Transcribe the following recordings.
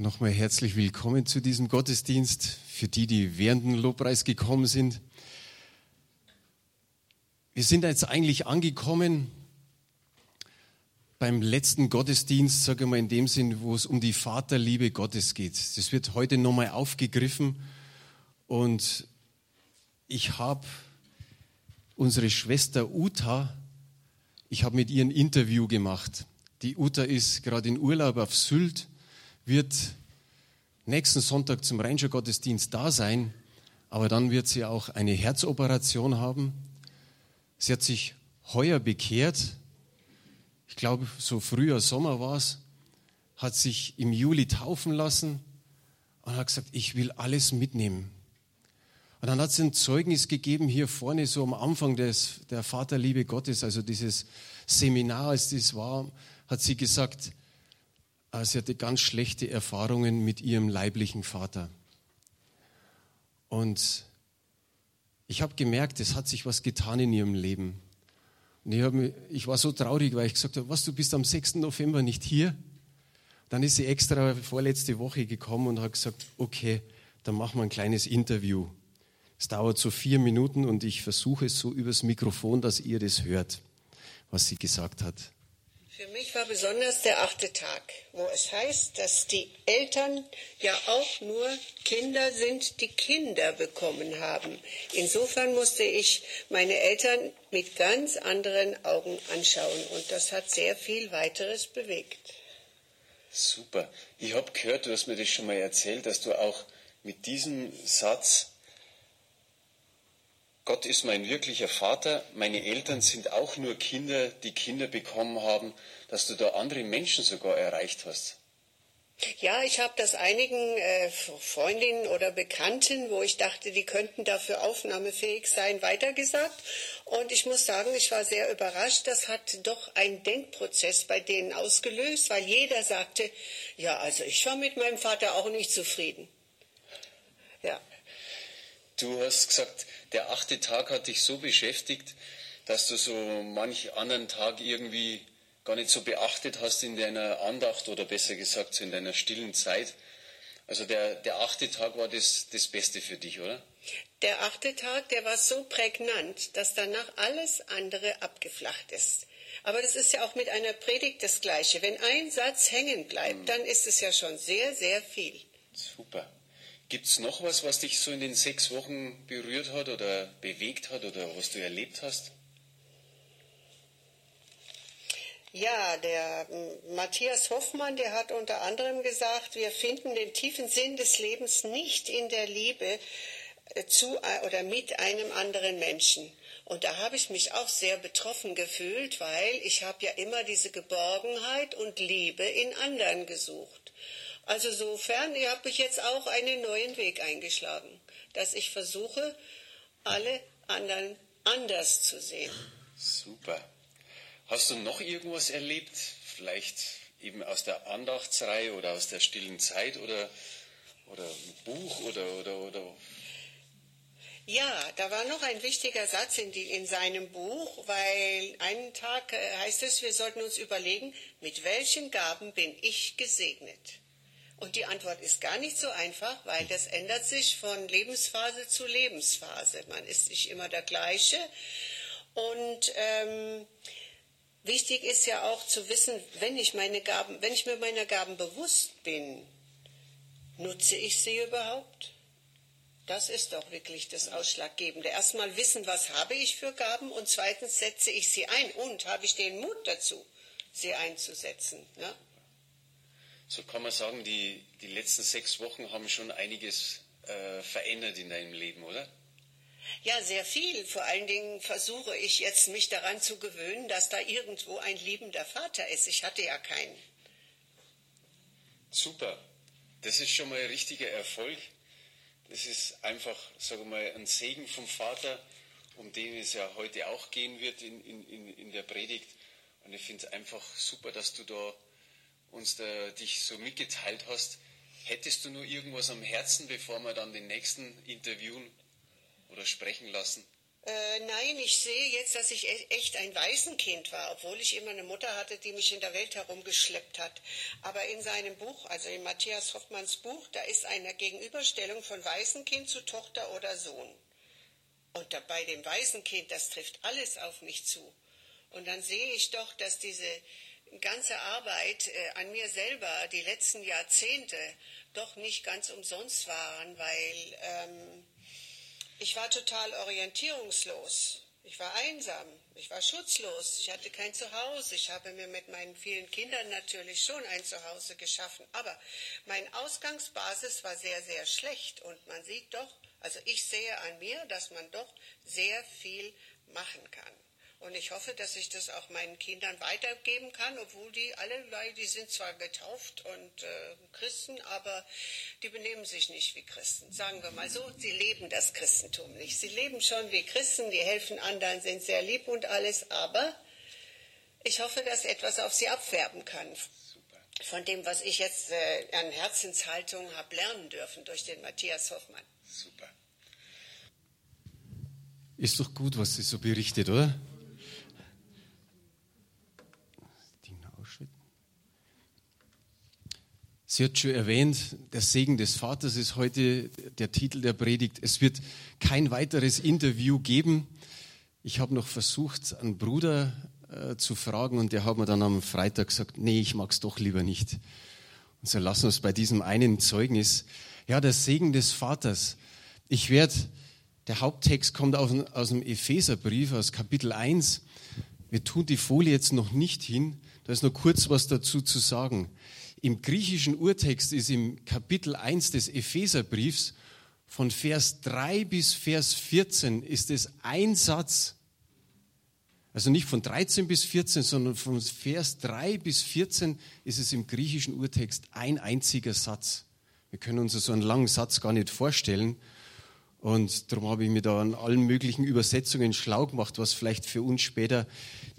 Nochmal herzlich willkommen zu diesem Gottesdienst, für die, die während dem Lobpreis gekommen sind. Wir sind jetzt eigentlich angekommen beim letzten Gottesdienst, sage ich mal in dem Sinn, wo es um die Vaterliebe Gottes geht. Das wird heute nochmal aufgegriffen und ich habe unsere Schwester Uta, ich habe mit ihr ein Interview gemacht. Die Uta ist gerade in Urlaub auf Sylt, wird nächsten Sonntag zum Ranger-Gottesdienst da sein, aber dann wird sie auch eine Herzoperation haben. Sie hat sich heuer bekehrt, ich glaube so früher Sommer war es, hat sich im Juli taufen lassen und hat gesagt, ich will alles mitnehmen. Und dann hat sie ein Zeugnis gegeben hier vorne, so am Anfang des, der Vaterliebe Gottes, also dieses Seminar, als das war, hat sie gesagt, sie hatte ganz schlechte Erfahrungen mit ihrem leiblichen Vater. Und ich habe gemerkt, es hat sich was getan in ihrem Leben. Und ich, mich, ich war so traurig, weil ich gesagt habe, was, du bist am 6. November nicht hier? Dann ist sie extra vorletzte Woche gekommen und hat gesagt, okay, dann machen wir ein kleines Interview. Es dauert so vier Minuten und ich versuche es so übers Mikrofon, dass ihr das hört, was sie gesagt hat. Für mich war besonders der achte Tag, wo es heißt, dass die Eltern ja auch nur Kinder sind, die Kinder bekommen haben. Insofern musste ich meine Eltern mit ganz anderen Augen anschauen und das hat sehr viel weiteres bewegt. Super. Ich habe gehört, du hast mir das schon mal erzählt, dass du auch mit diesem Satz Gott ist mein wirklicher Vater, meine Eltern sind auch nur Kinder, die Kinder bekommen haben, dass du da andere Menschen sogar erreicht hast. Ja, ich habe das einigen äh, Freundinnen oder Bekannten, wo ich dachte, die könnten dafür aufnahmefähig sein, weitergesagt. Und ich muss sagen, ich war sehr überrascht. Das hat doch einen Denkprozess bei denen ausgelöst, weil jeder sagte, ja, also ich war mit meinem Vater auch nicht zufrieden. Du hast gesagt, der achte Tag hat dich so beschäftigt, dass du so manch anderen Tag irgendwie gar nicht so beachtet hast in deiner Andacht oder besser gesagt so in deiner stillen Zeit. Also der, der achte Tag war das, das Beste für dich, oder? Der achte Tag, der war so prägnant, dass danach alles andere abgeflacht ist. Aber das ist ja auch mit einer Predigt das Gleiche. Wenn ein Satz hängen bleibt, mhm. dann ist es ja schon sehr, sehr viel. Super. Gibt es noch was, was dich so in den sechs Wochen berührt hat oder bewegt hat oder was du erlebt hast? Ja, der Matthias Hoffmann, der hat unter anderem gesagt, wir finden den tiefen Sinn des Lebens nicht in der Liebe äh, zu äh, oder mit einem anderen Menschen. Und da habe ich mich auch sehr betroffen gefühlt, weil ich habe ja immer diese Geborgenheit und Liebe in anderen gesucht. Also sofern habe ich jetzt auch einen neuen Weg eingeschlagen, dass ich versuche, alle anderen anders zu sehen. Super. Hast du noch irgendwas erlebt? Vielleicht eben aus der Andachtsreihe oder aus der stillen Zeit oder, oder ein Buch oder, oder, oder ja, da war noch ein wichtiger Satz in, die, in, seinem Buch, weil einen Tag äh, heißt es, wir sollten uns überlegen, mit welchen Gaben bin ich gesegnet? Und die Antwort ist gar nicht so einfach, weil das ändert sich von Lebensphase zu Lebensphase. Man ist nicht immer der gleiche. Und ähm, wichtig ist ja auch zu wissen, wenn ich meine Gaben, wenn ich mir meiner Gaben bewusst bin, nutze ich sie überhaupt? Das ist doch wirklich das Ausschlaggebende. Erstmal wissen, was habe ich für Gaben und zweitens setze ich sie ein und habe ich den Mut dazu, sie einzusetzen. Ja? So kann man sagen, die, die letzten sechs Wochen haben schon einiges äh, verändert in deinem Leben, oder? Ja, sehr viel. Vor allen Dingen versuche ich jetzt, mich daran zu gewöhnen, dass da irgendwo ein liebender Vater ist. Ich hatte ja keinen. Super. Das ist schon mal ein richtiger Erfolg. Das ist einfach, sage mal, ein Segen vom Vater, um den es ja heute auch gehen wird in, in, in der Predigt. Und ich finde es einfach super, dass du da uns da, dich so mitgeteilt hast. Hättest du nur irgendwas am Herzen, bevor wir dann den nächsten interviewen oder sprechen lassen? Äh, nein, ich sehe jetzt, dass ich e-, echt ein Waisenkind war, obwohl ich immer eine Mutter hatte, die mich in der Welt herumgeschleppt hat. Aber in seinem Buch, also in Matthias Hoffmanns Buch, da ist eine Gegenüberstellung von Waisenkind zu Tochter oder Sohn. Und da bei dem Waisenkind, das trifft alles auf mich zu. Und dann sehe ich doch, dass diese ganze Arbeit äh, an mir selber die letzten Jahrzehnte doch nicht ganz umsonst waren, weil ähm, ich war total orientierungslos. Ich war einsam, ich war schutzlos, ich hatte kein Zuhause. Ich habe mir mit meinen vielen Kindern natürlich schon ein Zuhause geschaffen, aber meine Ausgangsbasis war sehr, sehr schlecht und man sieht doch, also ich sehe an mir, dass man doch sehr viel machen kann. Und ich hoffe, dass ich das auch meinen Kindern weitergeben kann, obwohl die alle, die sind zwar getauft und äh, Christen, aber die benehmen sich nicht wie Christen. Sagen wir mal so, sie leben das Christentum nicht. Sie leben schon wie Christen, die helfen anderen, sind sehr lieb und alles, aber ich hoffe, dass etwas auf sie abfärben kann. Von dem, was ich jetzt äh, an Herzenshaltung habe lernen dürfen durch den Matthias Hoffmann. Super. Ist doch gut, was sie so berichtet, oder? Sie hat schon erwähnt, der Segen des Vaters ist heute der Titel der Predigt. Es wird kein weiteres Interview geben. Ich habe noch versucht, einen Bruder äh, zu fragen und der hat mir dann am Freitag gesagt, nee, ich mag es doch lieber nicht. Und so lassen wir es bei diesem einen Zeugnis. Ja, der Segen des Vaters. Ich werde, der Haupttext kommt aus, aus dem Epheserbrief, aus Kapitel 1. Wir tun die Folie jetzt noch nicht hin. Da ist noch kurz was dazu zu sagen. Im griechischen Urtext ist im Kapitel 1 des Epheserbriefs von Vers 3 bis Vers 14 ist es ein Satz. Also nicht von 13 bis 14, sondern von Vers 3 bis 14 ist es im griechischen Urtext ein einziger Satz. Wir können uns so einen langen Satz gar nicht vorstellen. Und darum habe ich mir da an allen möglichen Übersetzungen schlau gemacht, was vielleicht für uns später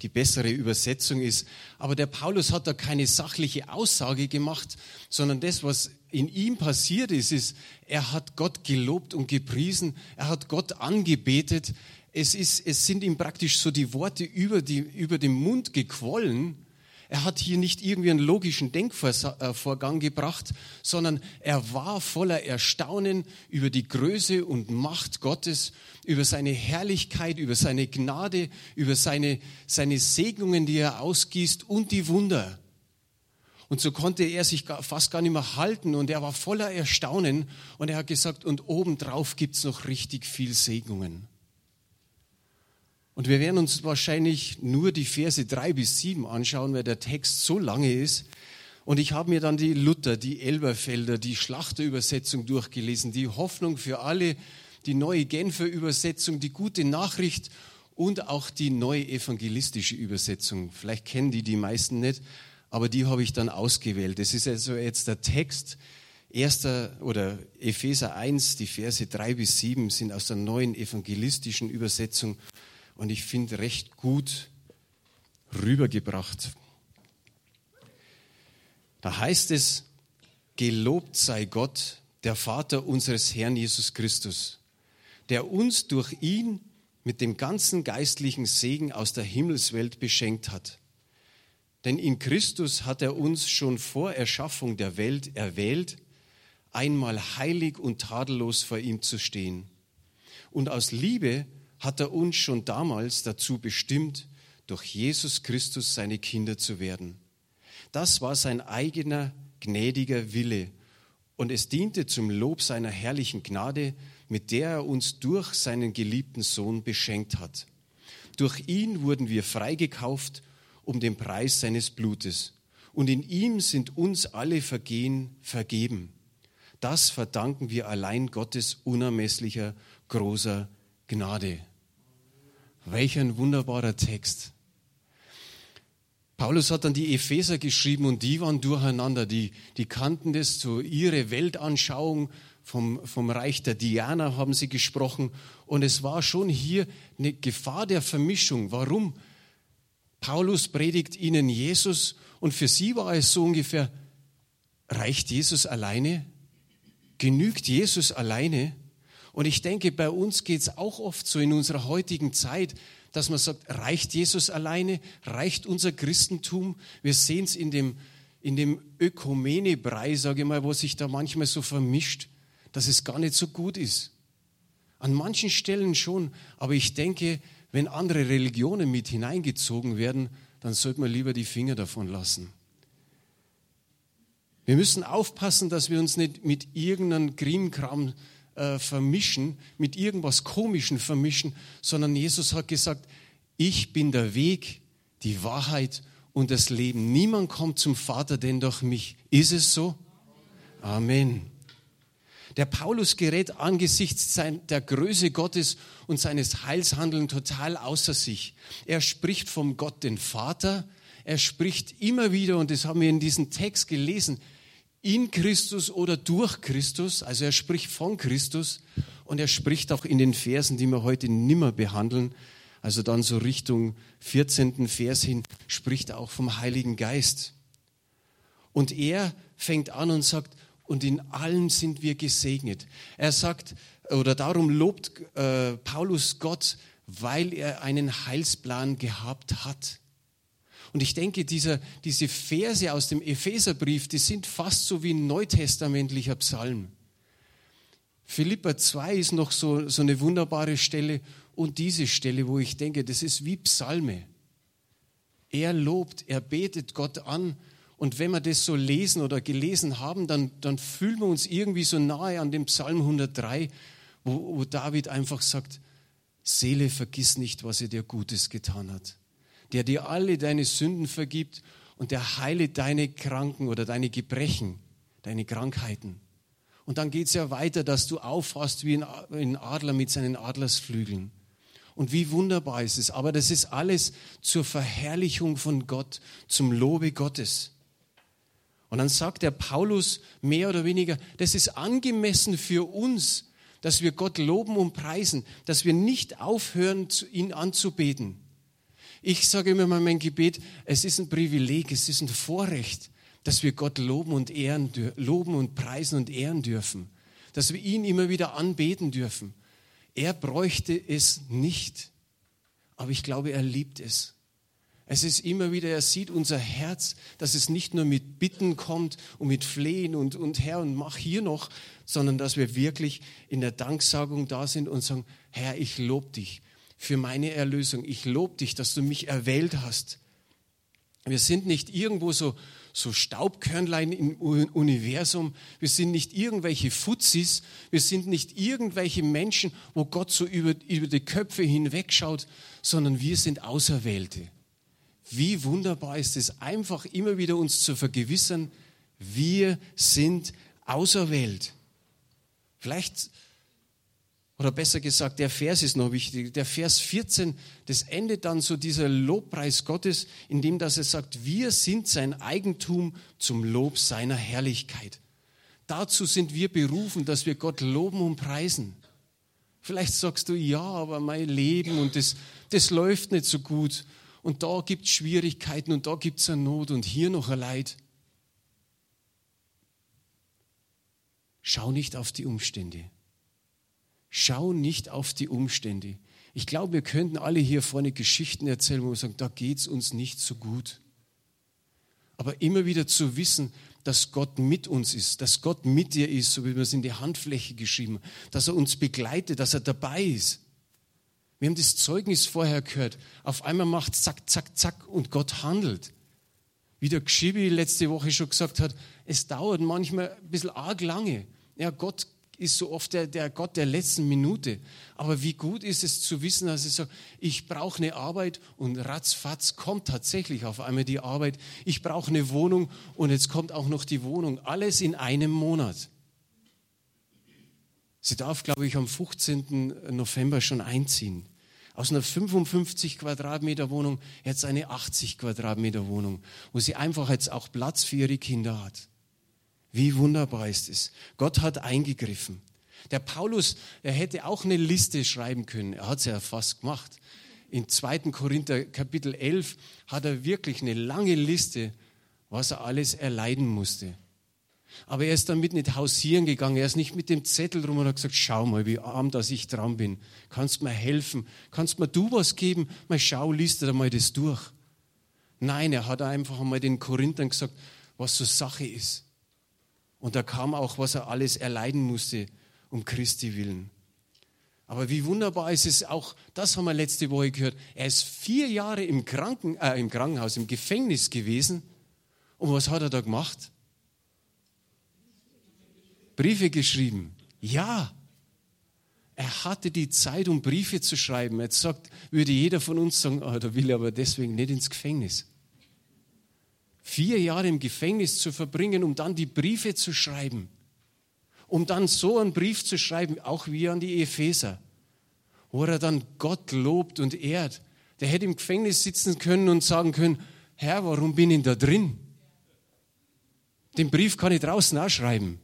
die bessere Übersetzung ist. Aber der Paulus hat da keine sachliche Aussage gemacht, sondern das, was in ihm passiert ist, ist, er hat Gott gelobt und gepriesen, er hat Gott angebetet. Es, ist, es sind ihm praktisch so die Worte über, die, über den Mund gequollen er hat hier nicht irgendwie einen logischen Denkvorgang gebracht, sondern er war voller Erstaunen über die Größe und Macht Gottes, über seine Herrlichkeit, über seine Gnade, über seine, seine Segnungen, die er ausgießt und die Wunder. Und so konnte er sich fast gar nicht mehr halten und er war voller Erstaunen und er hat gesagt, und obendrauf gibt's noch richtig viel Segnungen. Und wir werden uns wahrscheinlich nur die Verse drei bis sieben anschauen, weil der Text so lange ist. Und ich habe mir dann die Luther, die Elberfelder, die Schlachterübersetzung durchgelesen, die Hoffnung für alle, die neue Genfer Übersetzung, die gute Nachricht und auch die neue evangelistische Übersetzung. Vielleicht kennen die die meisten nicht, aber die habe ich dann ausgewählt. Das ist also jetzt der Text. Erster oder Epheser 1, die Verse 3 bis 7 sind aus der neuen evangelistischen Übersetzung und ich finde recht gut rübergebracht. Da heißt es, gelobt sei Gott, der Vater unseres Herrn Jesus Christus, der uns durch ihn mit dem ganzen geistlichen Segen aus der Himmelswelt beschenkt hat. Denn in Christus hat er uns schon vor Erschaffung der Welt erwählt, einmal heilig und tadellos vor ihm zu stehen. Und aus Liebe hat er uns schon damals dazu bestimmt, durch Jesus Christus seine Kinder zu werden. Das war sein eigener gnädiger Wille und es diente zum Lob seiner herrlichen Gnade, mit der er uns durch seinen geliebten Sohn beschenkt hat. Durch ihn wurden wir freigekauft um den Preis seines Blutes und in ihm sind uns alle Vergehen vergeben. Das verdanken wir allein Gottes unermesslicher großer Gnade. Welch ein wunderbarer Text. Paulus hat dann die Epheser geschrieben und die waren durcheinander. Die, die kannten das, so ihre Weltanschauung vom, vom Reich der Diana haben sie gesprochen. Und es war schon hier eine Gefahr der Vermischung. Warum? Paulus predigt ihnen Jesus und für sie war es so ungefähr, reicht Jesus alleine? Genügt Jesus alleine? Und ich denke, bei uns geht es auch oft so in unserer heutigen Zeit, dass man sagt, reicht Jesus alleine? Reicht unser Christentum? Wir sehen es in dem, in dem Ökumene-Brei, sage ich mal, wo sich da manchmal so vermischt, dass es gar nicht so gut ist. An manchen Stellen schon, aber ich denke, wenn andere Religionen mit hineingezogen werden, dann sollte man lieber die Finger davon lassen. Wir müssen aufpassen, dass wir uns nicht mit irgendeinem Krimkram äh, vermischen, mit irgendwas Komischen vermischen, sondern Jesus hat gesagt, ich bin der Weg, die Wahrheit und das Leben. Niemand kommt zum Vater denn durch mich. Ist es so? Amen. Der Paulus gerät angesichts der Größe Gottes und seines Heilshandeln total außer sich. Er spricht vom Gott den Vater. Er spricht immer wieder, und das haben wir in diesem Text gelesen, in Christus oder durch Christus. Also er spricht von Christus und er spricht auch in den Versen, die wir heute nimmer behandeln. Also dann so Richtung 14. Vers hin, spricht er auch vom Heiligen Geist. Und er fängt an und sagt, und in allem sind wir gesegnet. Er sagt, oder darum lobt äh, Paulus Gott, weil er einen Heilsplan gehabt hat. Und ich denke, dieser, diese Verse aus dem Epheserbrief, die sind fast so wie ein neutestamentlicher Psalm. Philippa 2 ist noch so, so eine wunderbare Stelle und diese Stelle, wo ich denke, das ist wie Psalme. Er lobt, er betet Gott an und wenn wir das so lesen oder gelesen haben, dann, dann fühlen wir uns irgendwie so nahe an dem Psalm 103, wo, wo David einfach sagt, Seele, vergiss nicht, was er dir Gutes getan hat. Der dir alle deine Sünden vergibt und der heile deine Kranken oder deine Gebrechen, deine Krankheiten. Und dann geht es ja weiter, dass du auffasst wie ein Adler mit seinen Adlersflügeln. Und wie wunderbar ist es. Aber das ist alles zur Verherrlichung von Gott, zum Lobe Gottes. Und dann sagt der Paulus mehr oder weniger, das ist angemessen für uns, dass wir Gott loben und preisen, dass wir nicht aufhören, ihn anzubeten. Ich sage immer mal mein Gebet, es ist ein Privileg, es ist ein Vorrecht, dass wir Gott loben und ehren, loben und preisen und ehren dürfen, dass wir ihn immer wieder anbeten dürfen. Er bräuchte es nicht, aber ich glaube, er liebt es. Es ist immer wieder, er sieht unser Herz, dass es nicht nur mit Bitten kommt und mit Flehen und, und Herr und mach hier noch, sondern dass wir wirklich in der Danksagung da sind und sagen, Herr, ich lobe dich für meine Erlösung. Ich lobe dich, dass du mich erwählt hast. Wir sind nicht irgendwo so, so Staubkörnlein im Universum. Wir sind nicht irgendwelche Fuzis. Wir sind nicht irgendwelche Menschen, wo Gott so über, über die Köpfe hinwegschaut, sondern wir sind Auserwählte. Wie wunderbar ist es, einfach immer wieder uns zu vergewissern, wir sind auserwählt. Vielleicht, oder besser gesagt, der Vers ist noch wichtig. Der Vers 14, das endet dann so dieser Lobpreis Gottes, indem dass er sagt, wir sind sein Eigentum zum Lob seiner Herrlichkeit. Dazu sind wir berufen, dass wir Gott loben und preisen. Vielleicht sagst du, ja, aber mein Leben und das, das läuft nicht so gut und da gibt es Schwierigkeiten und da gibt es eine Not und hier noch ein Leid. Schau nicht auf die Umstände. Schau nicht auf die Umstände. Ich glaube, wir könnten alle hier vorne Geschichten erzählen, wo wir sagen, da geht es uns nicht so gut. Aber immer wieder zu wissen, dass Gott mit uns ist, dass Gott mit dir ist, so wie wir es in die Handfläche geschrieben haben, dass er uns begleitet, dass er dabei ist. Wir haben das Zeugnis vorher gehört. Auf einmal macht zack, zack, zack und Gott handelt. Wie der Gschibi letzte Woche schon gesagt hat, es dauert manchmal ein bisschen arg lange. Ja, Gott ist so oft der, der Gott der letzten Minute. Aber wie gut ist es zu wissen, dass ich sage, ich brauche eine Arbeit und ratzfatz kommt tatsächlich auf einmal die Arbeit. Ich brauche eine Wohnung und jetzt kommt auch noch die Wohnung. Alles in einem Monat. Sie darf, glaube ich, am 15. November schon einziehen aus einer 55 Quadratmeter Wohnung jetzt eine 80 Quadratmeter Wohnung, wo sie einfach jetzt auch Platz für ihre Kinder hat. Wie wunderbar ist es. Gott hat eingegriffen. Der Paulus, er hätte auch eine Liste schreiben können. Er hat es ja fast gemacht. In 2. Korinther Kapitel 11 hat er wirklich eine lange Liste, was er alles erleiden musste. Aber er ist damit nicht hausieren gegangen. Er ist nicht mit dem Zettel rum und hat gesagt, schau mal, wie arm, dass ich dran bin. Kannst mir helfen? Kannst mir du was geben? Mal schau, liest dir mal das durch. Nein, er hat einfach einmal den Korinthern gesagt, was so Sache ist. Und da kam auch, was er alles erleiden musste, um Christi willen. Aber wie wunderbar ist es auch, das haben wir letzte Woche gehört, er ist vier Jahre im, Kranken, äh, im Krankenhaus, im Gefängnis gewesen. Und was hat er da gemacht? Briefe geschrieben. Ja, er hatte die Zeit, um Briefe zu schreiben. Jetzt sagt, würde jeder von uns sagen, oh, da will er aber deswegen nicht ins Gefängnis. Vier Jahre im Gefängnis zu verbringen, um dann die Briefe zu schreiben um dann so einen Brief zu schreiben, auch wie an die Epheser, wo er dann Gott lobt und ehrt. Der hätte im Gefängnis sitzen können und sagen können, Herr, warum bin ich da drin? Den Brief kann ich draußen auch schreiben.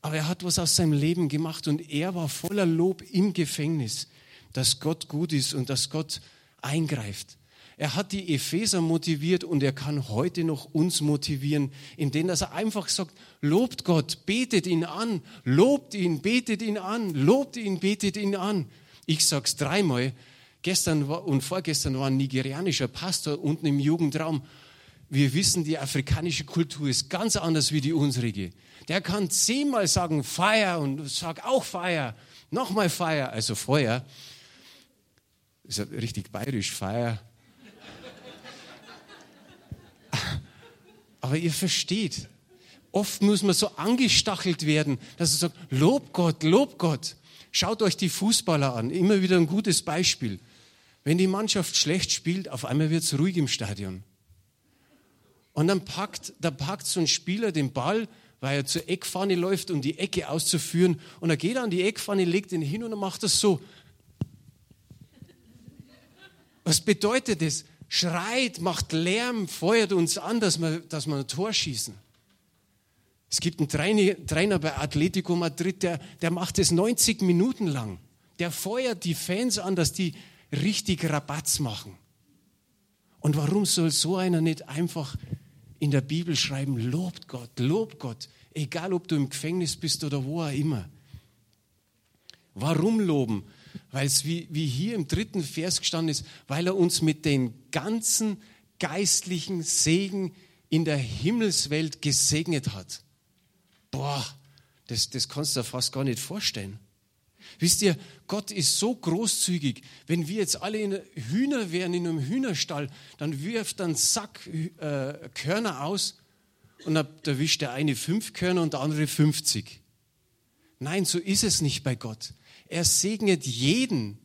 Aber er hat was aus seinem Leben gemacht und er war voller Lob im Gefängnis, dass Gott gut ist und dass Gott eingreift. Er hat die Epheser motiviert und er kann heute noch uns motivieren, indem er einfach sagt, lobt Gott, betet ihn an, lobt ihn, betet ihn an, lobt ihn, betet ihn an. Ich sag's dreimal. Gestern und vorgestern war ein nigerianischer Pastor unten im Jugendraum. Wir wissen, die afrikanische Kultur ist ganz anders wie die unsere. Der kann zehnmal sagen Feier und sag auch Feier, nochmal Feier, also Feuer. Ist ja richtig bayerisch, Feier. Aber ihr versteht, oft muss man so angestachelt werden, dass er sagt, lob Gott, lob Gott. Schaut euch die Fußballer an, immer wieder ein gutes Beispiel. Wenn die Mannschaft schlecht spielt, auf einmal wird es ruhig im Stadion. Und dann packt, da packt so ein Spieler den Ball, weil er zur Eckfahne läuft, um die Ecke auszuführen. Und er geht an die Eckfahne, legt ihn hin und macht das so. Was bedeutet das? Schreit, macht Lärm, feuert uns an, dass wir, dass wir ein Tor schießen. Es gibt einen Trainer, Trainer bei Atletico Madrid, der, der macht es 90 Minuten lang. Der feuert die Fans an, dass die richtig Rabatz machen. Und warum soll so einer nicht einfach in der Bibel schreiben, lobt Gott, lobt Gott, egal ob du im Gefängnis bist oder wo auch immer. Warum loben? Weil es wie, wie hier im dritten Vers gestanden ist, weil er uns mit den ganzen geistlichen Segen in der Himmelswelt gesegnet hat. Boah, das, das kannst du dir fast gar nicht vorstellen. Wisst ihr, Gott ist so großzügig. Wenn wir jetzt alle in Hühner wären in einem Hühnerstall, dann wirft ein Sack äh, Körner aus und da erwischt der eine fünf Körner und der andere 50. Nein, so ist es nicht bei Gott. Er segnet jeden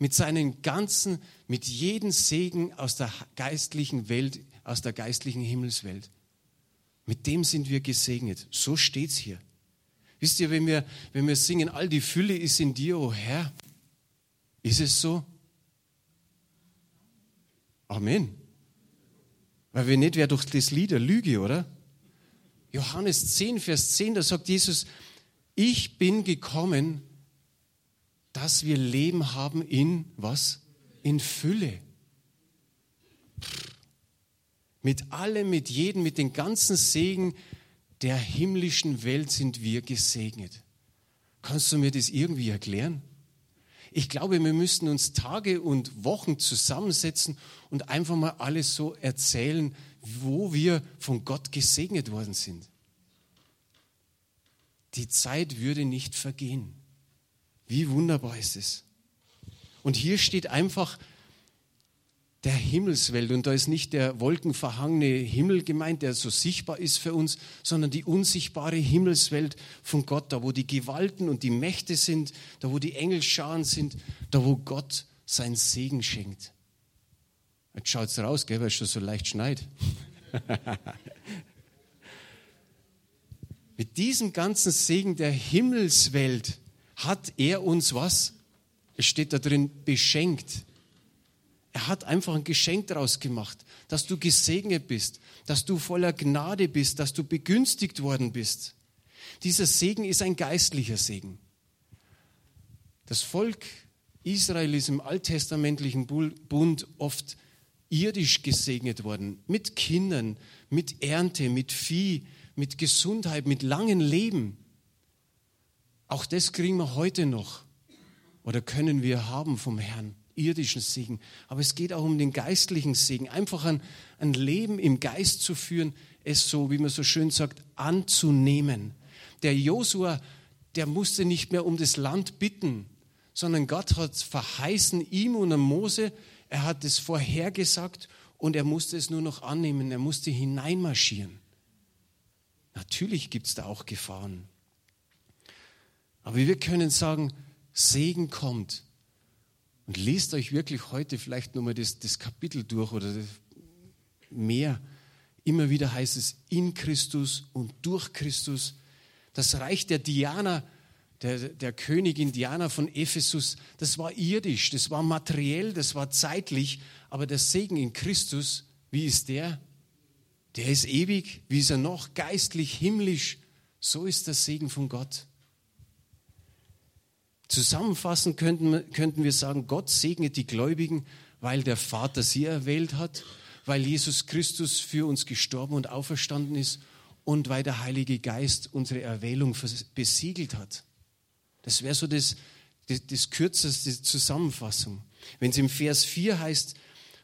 mit seinen ganzen, mit jedem Segen aus der geistlichen Welt, aus der geistlichen Himmelswelt. Mit dem sind wir gesegnet. So steht's hier. Wisst ihr, wenn wir, wenn wir singen, all die Fülle ist in dir, o oh Herr, ist es so? Amen. Weil wir nicht, wäre durch das Lied eine Lüge, oder? Johannes 10, Vers 10, da sagt Jesus, ich bin gekommen, dass wir Leben haben in was? In Fülle. Mit allem, mit jedem, mit den ganzen Segen der himmlischen Welt sind wir gesegnet. Kannst du mir das irgendwie erklären? Ich glaube, wir müssten uns Tage und Wochen zusammensetzen und einfach mal alles so erzählen, wo wir von Gott gesegnet worden sind. Die Zeit würde nicht vergehen. Wie wunderbar ist es. Und hier steht einfach der Himmelswelt. Und da ist nicht der wolkenverhangene Himmel gemeint, der so sichtbar ist für uns, sondern die unsichtbare Himmelswelt von Gott, da wo die Gewalten und die Mächte sind, da wo die Engelscharen sind, da wo Gott sein Segen schenkt. Jetzt schaut es raus, gell, weil es schon so leicht schneit. Mit diesem ganzen Segen der Himmelswelt hat er uns was? Es steht da drin, beschenkt. Er hat einfach ein Geschenk daraus gemacht, dass du gesegnet bist, dass du voller Gnade bist, dass du begünstigt worden bist. Dieser Segen ist ein geistlicher Segen. Das Volk Israel ist im alttestamentlichen Bund oft irdisch gesegnet worden, mit Kindern, mit Ernte, mit Vieh, mit Gesundheit, mit langem Leben. Auch das kriegen wir heute noch oder können wir haben vom Herrn, irdischen Segen. Aber es geht auch um den geistlichen Segen, einfach ein, ein Leben im Geist zu führen, es so, wie man so schön sagt, anzunehmen. Der Josua, der musste nicht mehr um das Land bitten, sondern Gott hat verheißen ihm und Mose, er hat es vorhergesagt und er musste es nur noch annehmen, er musste hineinmarschieren. Natürlich gibt es da auch Gefahren. Aber wir können sagen, Segen kommt. Und lest euch wirklich heute vielleicht nochmal das, das Kapitel durch oder mehr. Immer wieder heißt es in Christus und durch Christus. Das Reich der Diana, der, der Königin Diana von Ephesus, das war irdisch, das war materiell, das war zeitlich, aber der Segen in Christus, wie ist der? Der ist ewig, wie ist er noch? Geistlich, himmlisch. So ist der Segen von Gott. Zusammenfassend könnten, könnten wir sagen, Gott segnet die Gläubigen, weil der Vater sie erwählt hat, weil Jesus Christus für uns gestorben und auferstanden ist und weil der Heilige Geist unsere Erwählung besiegelt hat. Das wäre so das, das, das kürzeste Zusammenfassung. Wenn es im Vers 4 heißt,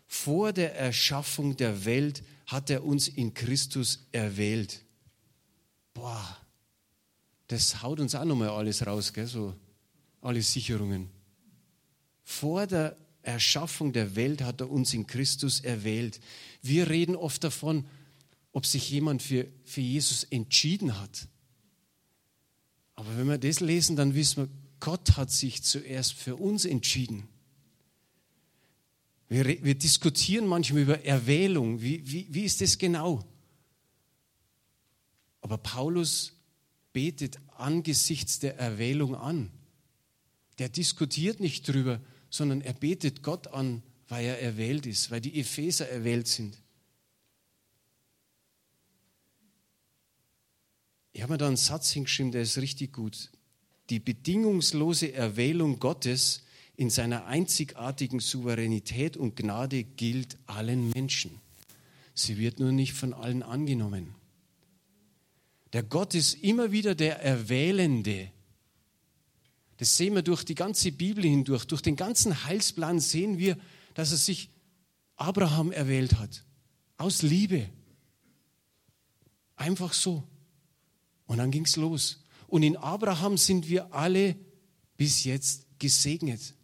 vor der Erschaffung der Welt hat er uns in Christus erwählt. Boah, das haut uns auch nochmal alles raus, gell? so alle Sicherungen. Vor der Erschaffung der Welt hat er uns in Christus erwählt. Wir reden oft davon, ob sich jemand für, für Jesus entschieden hat. Aber wenn wir das lesen, dann wissen wir, Gott hat sich zuerst für uns entschieden. Wir, wir diskutieren manchmal über Erwählung. Wie, wie, wie ist das genau? Aber Paulus betet angesichts der Erwählung an der diskutiert nicht drüber, sondern er betet Gott an, weil er erwählt ist, weil die Epheser erwählt sind. Ich habe mir da einen Satz hingeschrieben, der ist richtig gut. Die bedingungslose Erwählung Gottes in seiner einzigartigen Souveränität und Gnade gilt allen Menschen. Sie wird nur nicht von allen angenommen. Der Gott ist immer wieder der Erwählende, das sehen wir durch die ganze Bibel hindurch, durch den ganzen Heilsplan sehen wir, dass er sich Abraham erwählt hat. Aus Liebe. Einfach so. Und dann ging es los. Und in Abraham sind wir alle bis jetzt gesegnet.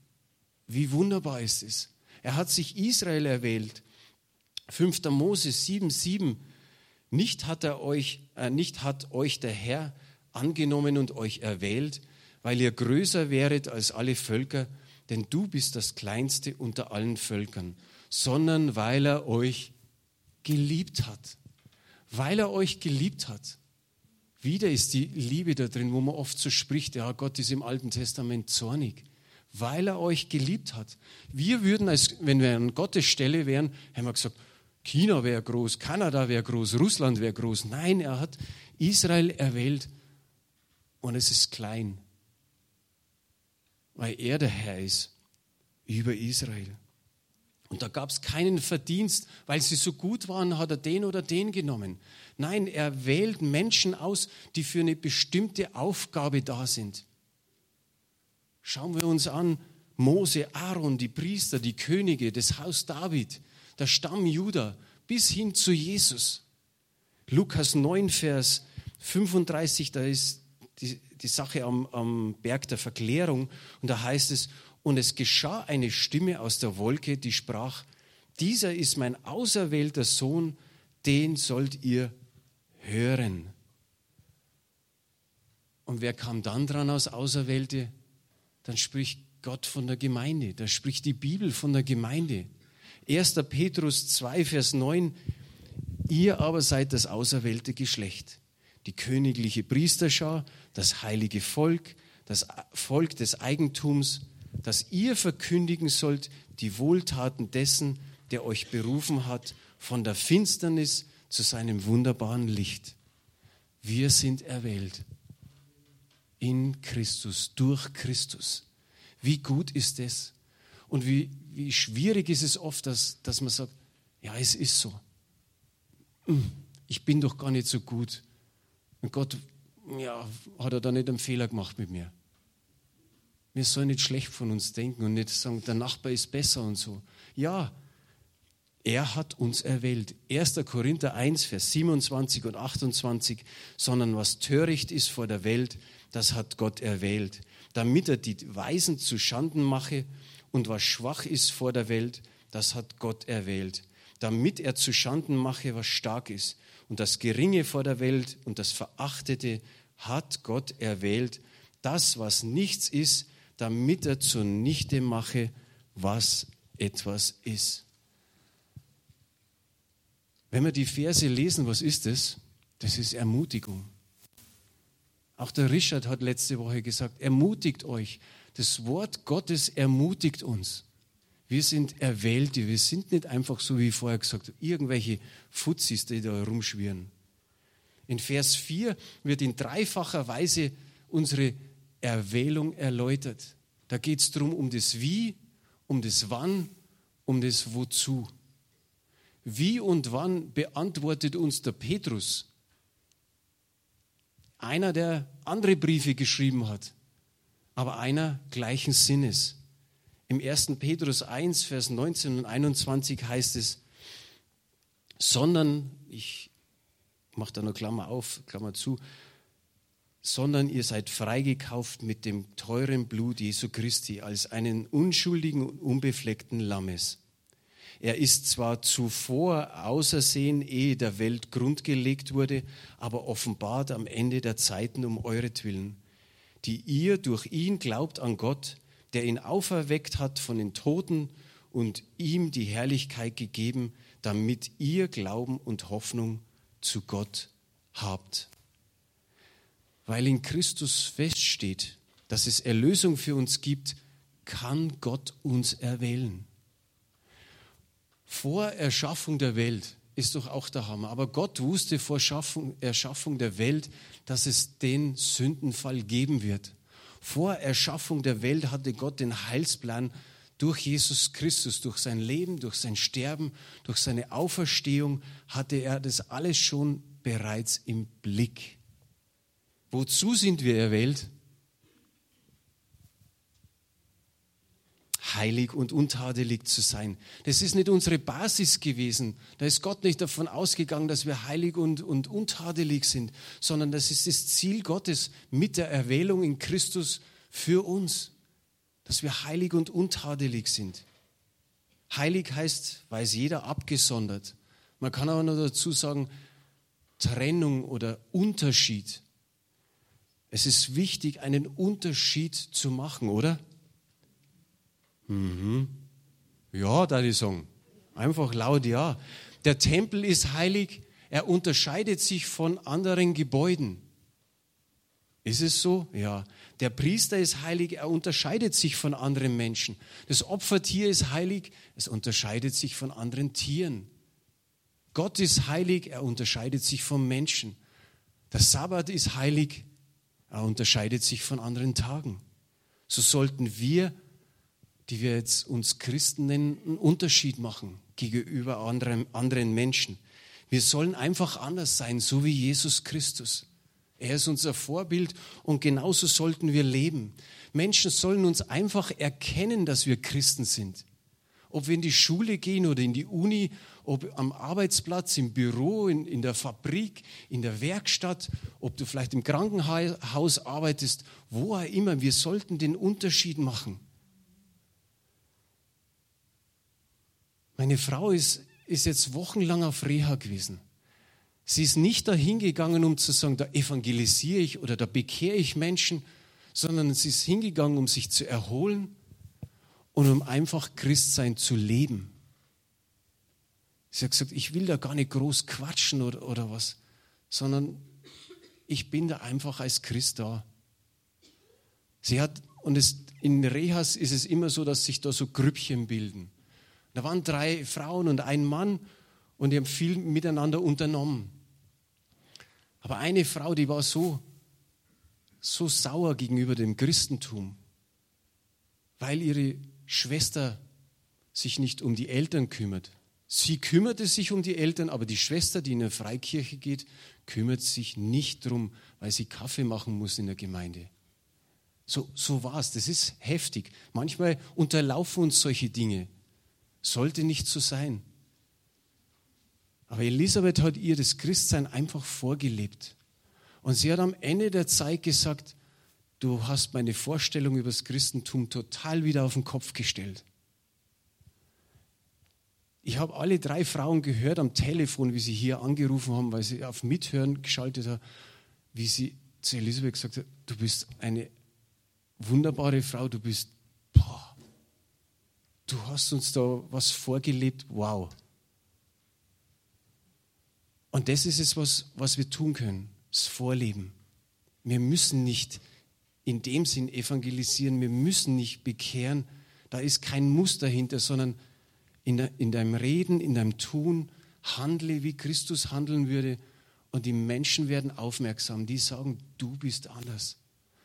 Wie wunderbar ist es. Er hat sich Israel erwählt. 5. Mose 7, 7. Nicht hat, er euch, äh, nicht hat euch der Herr angenommen und euch erwählt, weil ihr größer wäret als alle Völker, denn du bist das Kleinste unter allen Völkern, sondern weil er euch geliebt hat. Weil er euch geliebt hat. Wieder ist die Liebe da drin, wo man oft so spricht, ja, Gott ist im Alten Testament zornig. Weil er euch geliebt hat. Wir würden, als, wenn wir an Gottes Stelle wären, haben wir gesagt, China wäre groß, Kanada wäre groß, Russland wäre groß. Nein, er hat Israel erwählt und es ist klein weil er der Herr ist über Israel. Und da gab es keinen Verdienst, weil sie so gut waren, hat er den oder den genommen. Nein, er wählt Menschen aus, die für eine bestimmte Aufgabe da sind. Schauen wir uns an, Mose, Aaron, die Priester, die Könige, das Haus David, der Stamm Juda, bis hin zu Jesus. Lukas 9, Vers 35, da ist die, die Sache am, am Berg der Verklärung. Und da heißt es, und es geschah eine Stimme aus der Wolke, die sprach, dieser ist mein auserwählter Sohn, den sollt ihr hören. Und wer kam dann dran als Auserwählte? Dann spricht Gott von der Gemeinde, da spricht die Bibel von der Gemeinde. 1. Petrus 2, Vers 9, ihr aber seid das auserwählte Geschlecht, die königliche Priesterschar, das heilige Volk, das Volk des Eigentums, das ihr verkündigen sollt die Wohltaten dessen, der euch berufen hat, von der Finsternis zu seinem wunderbaren Licht. Wir sind erwählt in Christus, durch Christus. Wie gut ist es? Und wie, wie schwierig ist es oft, dass, dass man sagt, ja, es ist so. Hm, ich bin doch gar nicht so gut Und Gott, ja, hat er da nicht einen Fehler gemacht mit mir? Wir sollen nicht schlecht von uns denken und nicht sagen, der Nachbar ist besser und so. Ja, er hat uns erwählt. 1. Korinther 1, Vers 27 und 28, sondern was töricht ist vor der Welt, das hat Gott erwählt, damit er die Weisen zu Schanden mache und was schwach ist vor der Welt, das hat Gott erwählt, damit er zu Schanden mache, was stark ist. Und das Geringe vor der Welt und das Verachtete hat Gott erwählt, das, was nichts ist, damit er zunichte mache, was etwas ist. Wenn wir die Verse lesen, was ist das? Das ist Ermutigung. Auch der Richard hat letzte Woche gesagt, ermutigt euch. Das Wort Gottes ermutigt uns. Wir sind Erwählte, wir sind nicht einfach so wie vorher gesagt, irgendwelche Fuzis, die da rumschwirren. In Vers 4 wird in dreifacher Weise unsere Erwählung erläutert. Da geht es darum, um das Wie, um das Wann, um das Wozu. Wie und wann beantwortet uns der Petrus? Einer, der andere Briefe geschrieben hat, aber einer gleichen Sinnes. Im 1. Petrus 1, Vers 19 und 21 heißt es, sondern, ich mache da noch Klammer auf, Klammer zu, sondern ihr seid freigekauft mit dem teuren Blut Jesu Christi als einen unschuldigen und unbefleckten Lammes. Er ist zwar zuvor außersehen, ehe der Welt grundgelegt wurde, aber offenbart am Ende der Zeiten um euretwillen, die ihr durch ihn glaubt an Gott, der ihn auferweckt hat von den Toten und ihm die Herrlichkeit gegeben, damit ihr Glauben und Hoffnung zu Gott habt. Weil in Christus feststeht, dass es Erlösung für uns gibt, kann Gott uns erwählen vor Erschaffung der Welt ist doch auch der Hammer. Aber Gott wusste vor Schaffung, Erschaffung der Welt, dass es den Sündenfall geben wird. Vor Erschaffung der Welt hatte Gott den Heilsplan durch Jesus Christus, durch sein Leben, durch sein Sterben, durch seine Auferstehung, hatte er das alles schon bereits im Blick. Wozu sind wir erwählt? Heilig und untadelig zu sein. Das ist nicht unsere Basis gewesen. Da ist Gott nicht davon ausgegangen, dass wir heilig und, und untadelig sind, sondern das ist das Ziel Gottes mit der Erwählung in Christus für uns, dass wir heilig und untadelig sind. Heilig heißt, weiß jeder, abgesondert. Man kann aber noch dazu sagen, Trennung oder Unterschied. Es ist wichtig, einen Unterschied zu machen, oder? Mhm. Ja, da die sagen. Einfach laut ja. Der Tempel ist heilig, er unterscheidet sich von anderen Gebäuden. Ist es so? Ja. Der Priester ist heilig, er unterscheidet sich von anderen Menschen. Das Opfertier ist heilig, es unterscheidet sich von anderen Tieren. Gott ist heilig, er unterscheidet sich vom Menschen. Der Sabbat ist heilig, er unterscheidet sich von anderen Tagen. So sollten wir die wir jetzt uns Christen nennen, einen Unterschied machen gegenüber anderen, anderen Menschen. Wir sollen einfach anders sein, so wie Jesus Christus. Er ist unser Vorbild und genauso sollten wir leben. Menschen sollen uns einfach erkennen, dass wir Christen sind. Ob wir in die Schule gehen oder in die Uni, ob am Arbeitsplatz, im Büro, in, in der Fabrik, in der Werkstatt, ob du vielleicht im Krankenhaus arbeitest, wo auch immer, wir sollten den Unterschied machen. Meine Frau ist, ist jetzt wochenlang auf Reha gewesen. Sie ist nicht dahin gegangen, um zu sagen, da evangelisiere ich oder da bekehre ich Menschen, sondern sie ist hingegangen, um sich zu erholen und um einfach Christsein zu leben. Sie hat gesagt, ich will da gar nicht groß quatschen oder, oder was, sondern ich bin da einfach als Christ da. Sie hat, und es, in Rehas ist es immer so, dass sich da so Grüppchen bilden. Da waren drei Frauen und ein Mann und die haben viel miteinander unternommen. Aber eine Frau, die war so, so sauer gegenüber dem Christentum, weil ihre Schwester sich nicht um die Eltern kümmert. Sie kümmerte sich um die Eltern, aber die Schwester, die in eine Freikirche geht, kümmert sich nicht drum, weil sie Kaffee machen muss in der Gemeinde. So, so war es. Das ist heftig. Manchmal unterlaufen uns solche Dinge. Sollte nicht so sein. Aber Elisabeth hat ihr das Christsein einfach vorgelebt. Und sie hat am Ende der Zeit gesagt, du hast meine Vorstellung über das Christentum total wieder auf den Kopf gestellt. Ich habe alle drei Frauen gehört am Telefon, wie sie hier angerufen haben, weil sie auf Mithören geschaltet haben, wie sie zu Elisabeth gesagt hat, du bist eine wunderbare Frau, du bist, boah, du hast uns da was vorgelebt, wow. Und das ist es, was, was wir tun können, das Vorleben. Wir müssen nicht in dem Sinn evangelisieren, wir müssen nicht bekehren, da ist kein Muss dahinter, sondern in, de, in deinem Reden, in deinem Tun, handle, wie Christus handeln würde. Und die Menschen werden aufmerksam, die sagen, du bist anders.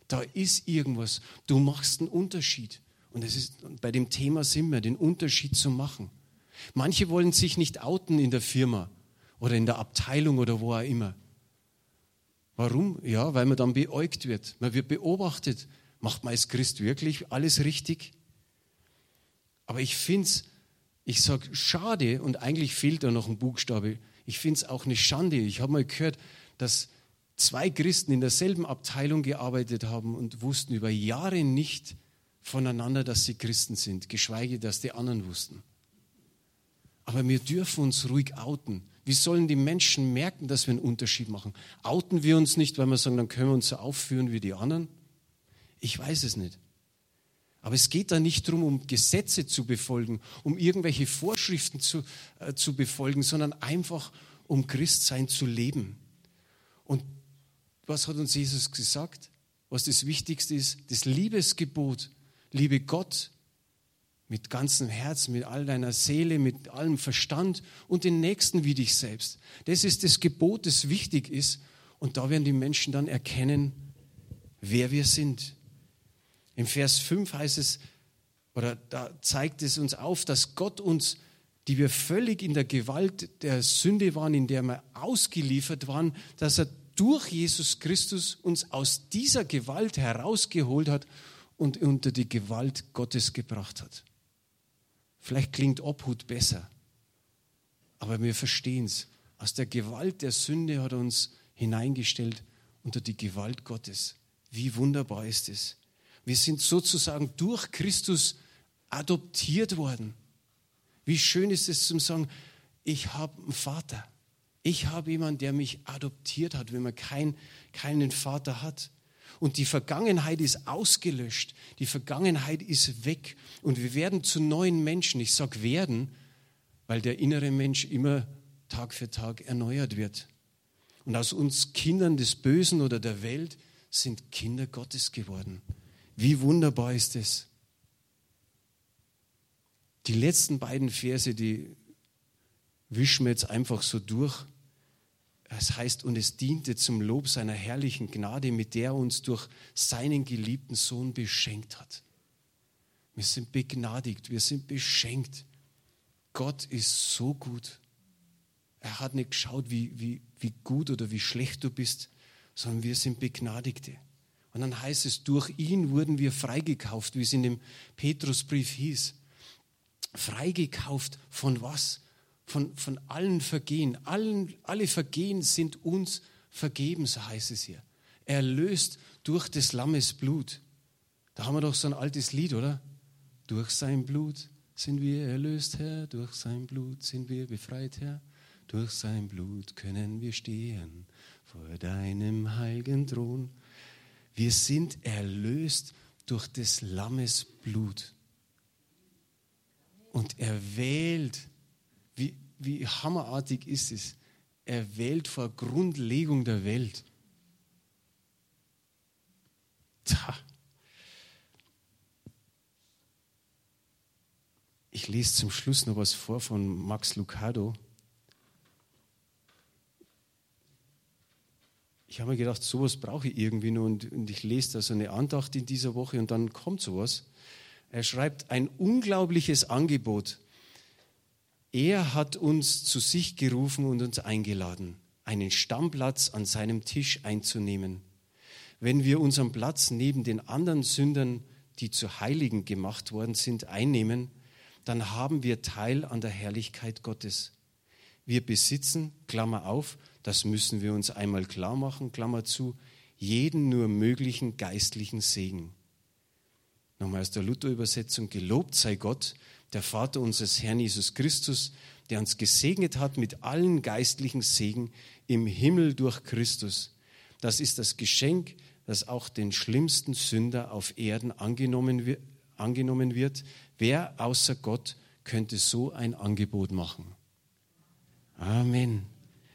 Da ist irgendwas. Du machst einen Unterschied. Und es ist bei dem Thema sind wir, den Unterschied zu machen. Manche wollen sich nicht outen in der Firma oder in der Abteilung oder wo auch immer. Warum? Ja, weil man dann beäugt wird. Man wird beobachtet. Macht man als Christ wirklich alles richtig? Aber ich finde es ich sage schade und eigentlich fehlt da noch ein Buchstabe. Ich finde es auch eine Schande. Ich habe mal gehört, dass zwei Christen in derselben Abteilung gearbeitet haben und wussten über Jahre nicht voneinander, dass sie Christen sind, geschweige, dass die anderen wussten. Aber wir dürfen uns ruhig outen. Wie sollen die Menschen merken, dass wir einen Unterschied machen? Outen wir uns nicht, weil wir sagen, dann können wir uns so aufführen wie die anderen? Ich weiß es nicht. Aber es geht da nicht darum, um Gesetze zu befolgen, um irgendwelche Vorschriften zu, äh, zu befolgen, sondern einfach um Christsein zu leben. Und was hat uns Jesus gesagt? Was das Wichtigste ist, das Liebesgebot. Liebe Gott mit ganzem Herz, mit all deiner Seele, mit allem Verstand und den Nächsten wie dich selbst. Das ist das Gebot, das wichtig ist. Und da werden die Menschen dann erkennen, wer wir sind. Im Vers 5 heißt es, oder da zeigt es uns auf, dass Gott uns, die wir völlig in der Gewalt der Sünde waren, in der wir ausgeliefert waren, dass er durch Jesus Christus uns aus dieser Gewalt herausgeholt hat und unter die Gewalt Gottes gebracht hat. Vielleicht klingt Obhut besser, aber wir verstehen es. Aus der Gewalt der Sünde hat er uns hineingestellt unter die Gewalt Gottes. Wie wunderbar ist es. Wir sind sozusagen durch Christus adoptiert worden. Wie schön ist es zum sagen, ich habe einen Vater. Ich habe jemanden, der mich adoptiert hat, wenn man kein, keinen Vater hat. Und die Vergangenheit ist ausgelöscht. Die Vergangenheit ist weg. Und wir werden zu neuen Menschen. Ich sage werden, weil der innere Mensch immer Tag für Tag erneuert wird. Und aus uns Kindern des Bösen oder der Welt sind Kinder Gottes geworden. Wie wunderbar ist es. Die letzten beiden Verse, die wischen wir jetzt einfach so durch. Es heißt, und es diente zum Lob seiner herrlichen Gnade, mit der er uns durch seinen geliebten Sohn beschenkt hat. Wir sind begnadigt, wir sind beschenkt. Gott ist so gut. Er hat nicht geschaut, wie, wie, wie gut oder wie schlecht du bist, sondern wir sind Begnadigte. Und dann heißt es, durch ihn wurden wir freigekauft, wie es in dem Petrusbrief hieß. Freigekauft von was? Von, von allen Vergehen. Allen, alle Vergehen sind uns vergeben, so heißt es hier. Erlöst durch des Lammes Blut. Da haben wir doch so ein altes Lied, oder? Durch sein Blut sind wir erlöst, Herr. Durch sein Blut sind wir befreit, Herr. Durch sein Blut können wir stehen vor deinem heiligen Thron. Wir sind erlöst durch des Lammes Blut. Und er wählt, wie, wie hammerartig ist es, er wählt vor Grundlegung der Welt. Tja. Ich lese zum Schluss noch was vor von Max Lucado. ich habe mir gedacht, sowas brauche ich irgendwie nur und, und ich lese da so eine Andacht in dieser Woche und dann kommt sowas. Er schreibt ein unglaubliches Angebot. Er hat uns zu sich gerufen und uns eingeladen, einen Stammplatz an seinem Tisch einzunehmen. Wenn wir unseren Platz neben den anderen Sündern, die zu Heiligen gemacht worden sind, einnehmen, dann haben wir Teil an der Herrlichkeit Gottes. Wir besitzen, Klammer auf, das müssen wir uns einmal klar machen, Klammer zu, jeden nur möglichen geistlichen Segen. Nochmal aus der Luther-Übersetzung, gelobt sei Gott, der Vater unseres Herrn Jesus Christus, der uns gesegnet hat mit allen geistlichen Segen im Himmel durch Christus. Das ist das Geschenk, das auch den schlimmsten Sünder auf Erden angenommen wird. Wer außer Gott könnte so ein Angebot machen? Amen.